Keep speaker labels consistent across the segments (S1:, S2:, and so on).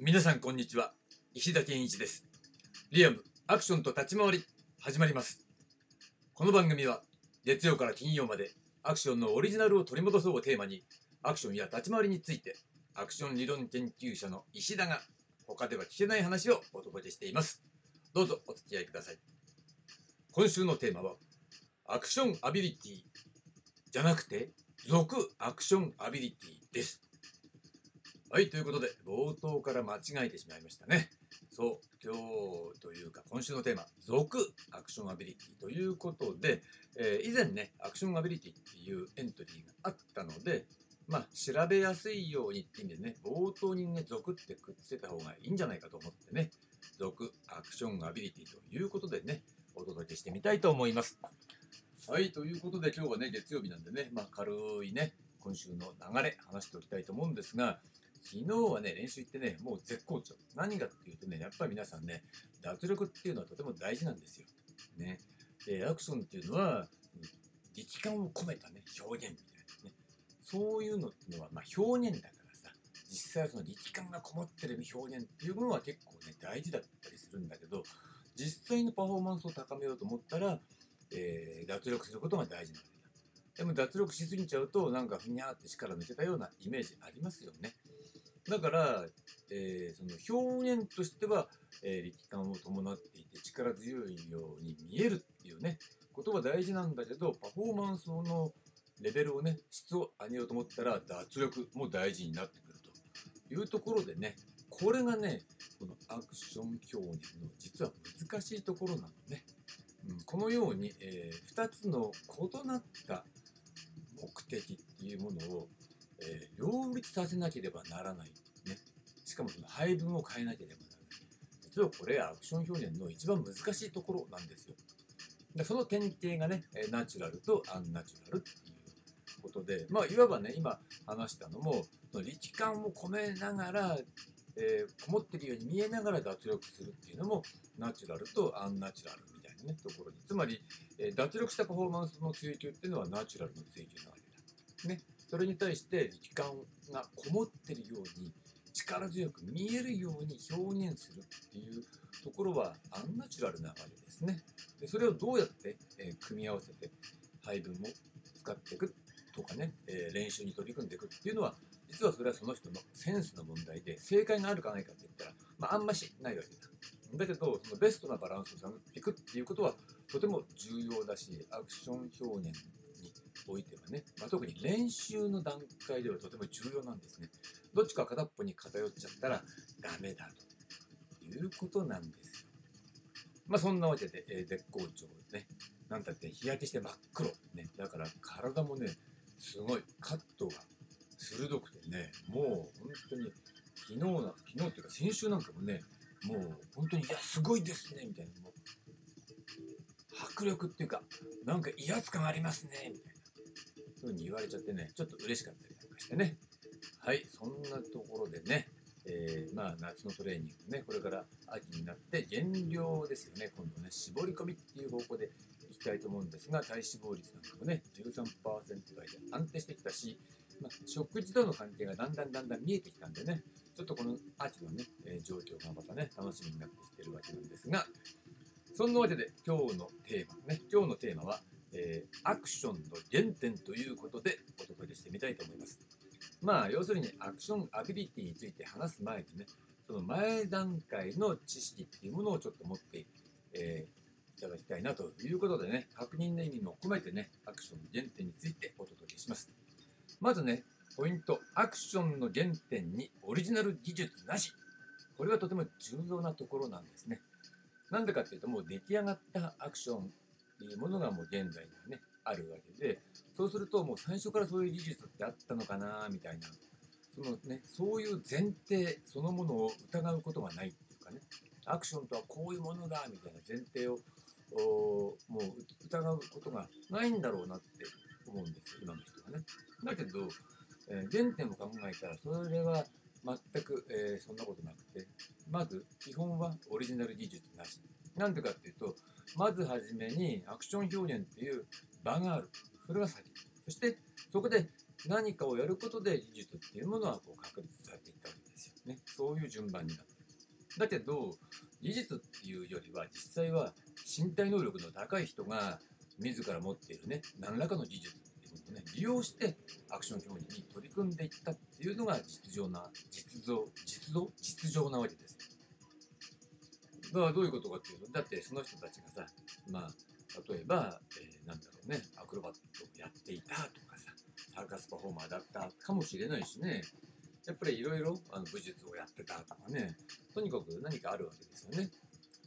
S1: 皆さんこんにちは。石田健一です。リアムアクションと立ち回り始まります。この番組は月曜から金曜までアクションのオリジナルを取り戻そうをテーマにアクションや立ち回りについてアクション理論研究者の石田が他では聞けない話をお届けしています。どうぞお付き合いください。今週のテーマはアクションアビリティじゃなくて続アクションアビリティです。はい、ということで、冒頭から間違えてしまいましたね。そう、今日というか、今週のテーマ、続アクションアビリティということで、えー、以前ね、アクションアビリティっていうエントリーがあったので、まあ、調べやすいようにって意味でね、冒頭にね、続ってくっつけた方がいいんじゃないかと思ってね、続アクションアビリティということでね、お届けしてみたいと思います。はい、ということで今日はね、月曜日なんでね、まあ、軽いね、今週の流れ話しておきたいと思うんですが、昨日はね、練習行ってね、もう絶好調。何がっていうとね、やっぱり皆さんね、脱力っていうのはとても大事なんですよ。ね。で、アクションっていうのは、力感を込めたね、表現みたいなね。そういうのっていうのは、まあ、表現だからさ、実際はその力感がこもってる表現っていうものは結構ね、大事だったりするんだけど、実際のパフォーマンスを高めようと思ったら、えー、脱力することが大事なんだ。でも脱力しすぎちゃうと、なんかふにゃーって力抜けたようなイメージありますよね。だから、えー、その表現としては、えー、力感を伴っていて力強いように見えるっていうね、ことは大事なんだけど、パフォーマンスのレベルをね、質を上げようと思ったら脱力も大事になってくるというところでね、これがね、このアクション表現の実は難しいところなのね。うん、このように、えー、2つの異なった目的っていうものをえー、両立させなければならない。ね。しかもその配分を変えなければならない。実はこれアクション表現の一番難しいところなんですよ。でその典型がね、ナチュラルとアンナチュラルっていうことで、まあ、いわばね、今話したのも、その力感を込めながら、えー、こもってるように見えながら脱力するっていうのも、ナチュラルとアンナチュラルみたいなね、ところに。つまり、えー、脱力したパフォーマンスの追求っていうのはナチュラルの追求なわけだ。ね。それに対して力感がこもってるように力強く見えるように表現するっていうところはアンナチュラルなわけですね。でそれをどうやって、えー、組み合わせて配分も使っていくとかね、えー、練習に取り組んでいくっていうのは実はそれはその人のセンスの問題で正解があるかないかって言ったら、まあ、あんましないわけだ。だけどそのベストなバランスを探っていくっていうことはとても重要だしアクション表現おいてはね、まあ、特に練習の段階ではとても重要なんですね。どっちか片っぽに偏っちゃったらダメだということなんですよ。まあそんなわけで、えー、絶好調ね。なんたって日焼けして真っ黒。ね。だから体もね、すごいカットが鋭くてね、もう本当に昨日な、昨日っていうか先週なんかもね、もう本当に、いや、すごいですね、みたいな。迫力っていうか、なんか威圧感ありますね、みたいな。ふうに言われちゃってね、ちょっと嬉しかったりなんかしてね。はい、そんなところでね、えー、まあ夏のトレーニングね、これから秋になって減量ですよね、今度ね、絞り込みっていう方向でいきたいと思うんですが、体脂肪率なんかもね、13%台で安定してきたし、まあ、食事との関係がだんだんだんだん見えてきたんでね、ちょっとこの秋のね、えー、状況がまたね、楽しみになってきてるわけなんですが、そんなわけで今日のテーマね、今日のテーマは、えー、アクションの原点ということでお届けしてみたいと思います。まあ、要するにアクションアビリティについて話す前にね、その前段階の知識っていうものをちょっと持って、えー、いただきたいなということでね、確認の意味も込めてね、アクションの原点についてお届けします。まずね、ポイント、アクションの原点にオリジナル技術なし。これはとても重要なところなんですね。なんでかっていうと、もう出来上がったアクションいうものがもう現在にはね、あるわけで、そうするともう最初からそういう技術ってあったのかなみたいな、そのね、そういう前提そのものを疑うことがないっていうかね、アクションとはこういうものだみたいな前提をもう疑うことがないんだろうなって思うんですよ、今の人はね。だけど、えー、原点を考えたら、それは全く、えー、そんなことなくて、まず基本はオリジナル技術なし。なんでかっていうと、まずはじめにアクション表現っていう場がある。それが先。そしてそこで何かをやることで技術っていうものはこう確立されていったわけですよ。ね、そういう順番になってる。だけど、技術っていうよりは、実際は身体能力の高い人が自ら持っているね、何らかの技術っていうものをね、利用してアクション表現に取り組んでいったっていうのが実情な、実像、実像、実情なわけです。だからどういうことかっていうと、だってその人たちがさ、まあ、例えば、えーなんだろうね、アクロバットをやっていたとかさ、サーカスパフォーマーだったかもしれないしね、やっぱりいろいろ武術をやってたとかね、とにかく何かあるわけですよね。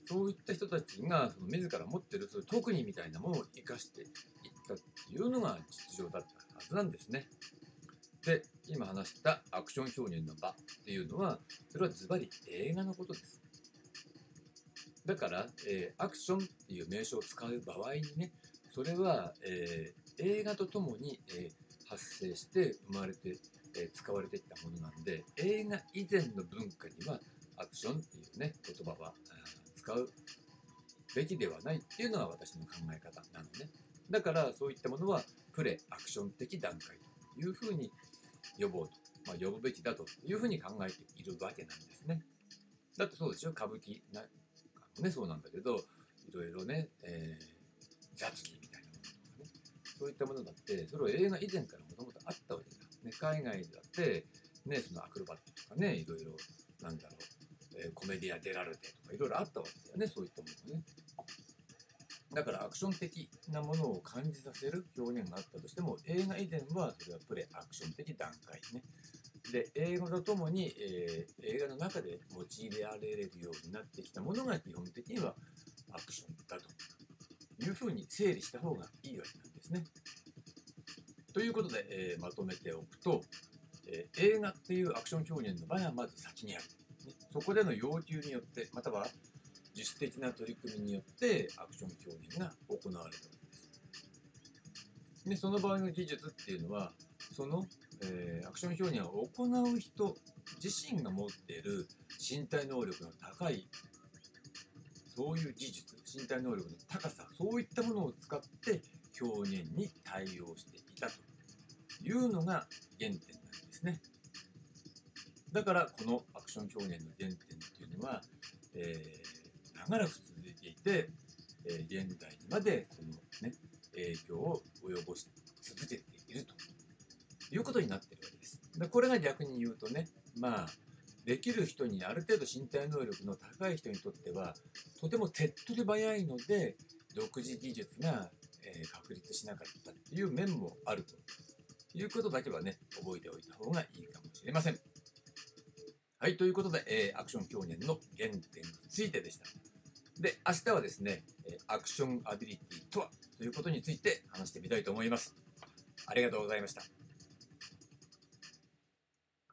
S1: そういった人たちがその自ら持ってるそういう特技みたいなものを生かしていったっていうのが実情だったはずなんですね。で、今話したアクション表現の場っていうのは、それはズバリ映画のことです。だから、えーアクションっていう名称を使う場合にね、それは、えー映画とともに、えー発生して生まれて、えー使われていったものなんで、映画以前の文化にはアクションっていうね、言葉は使うべきではないっていうのが私の考え方なのね。だからそういったものはプレアクション的段階というふうに呼ぼうと、まあ、呼ぶべきだというふうに考えているわけなんですね。だってそうでしょ歌舞伎もねそうなんだけどいろいろね、えー雑技みたいなものとかねそういったものだってそれは映画以前からもともとあったわけだ、ね、海外だってねそのアクロバットとかねいろいろなんだろう、えーコメディア・デラルテとかいろいろあったわけだよねそういったものね。だからアクション的なものを感じさせる表現があったとしても映画以前はそれはプレアクション的段階ね。で英語とともに、えー映画の中で用いられるようになってきたものが基本的にはアクションだというふうに整理した方がいいわけなんですね。ということで、えーまとめておくと、えー映画っていうアクション表現の場合はまず先にある、ねそこでの要求によってまたは自主的な取り組みによってアクション表現が行われるわけです。でその場合の技術っていうのはその、アクション表現を行う人自身が持っている身体能力の高いそういう技術身体能力の高さそういったものを使って表現に対応していたというのが原点なんですねだからこのアクション表現の原点っていうのは、えー長らく続いていて、えー現代にまでその、ね、影響を及ぼし続けているということになっているわけです。でこれが逆に言うとね、まあ、できる人にある程度身体能力の高い人にとっては、とても手っ取り早いので、独自技術が、えー確立しなかったっていう面もあるということだけはね、覚えておいた方がいいかもしれません。はい、ということで、えーアクション表現の原点についてでした。で、明日はですね、アクションアビリティとは？ということについて話してみたいと思います。ありがとうございました。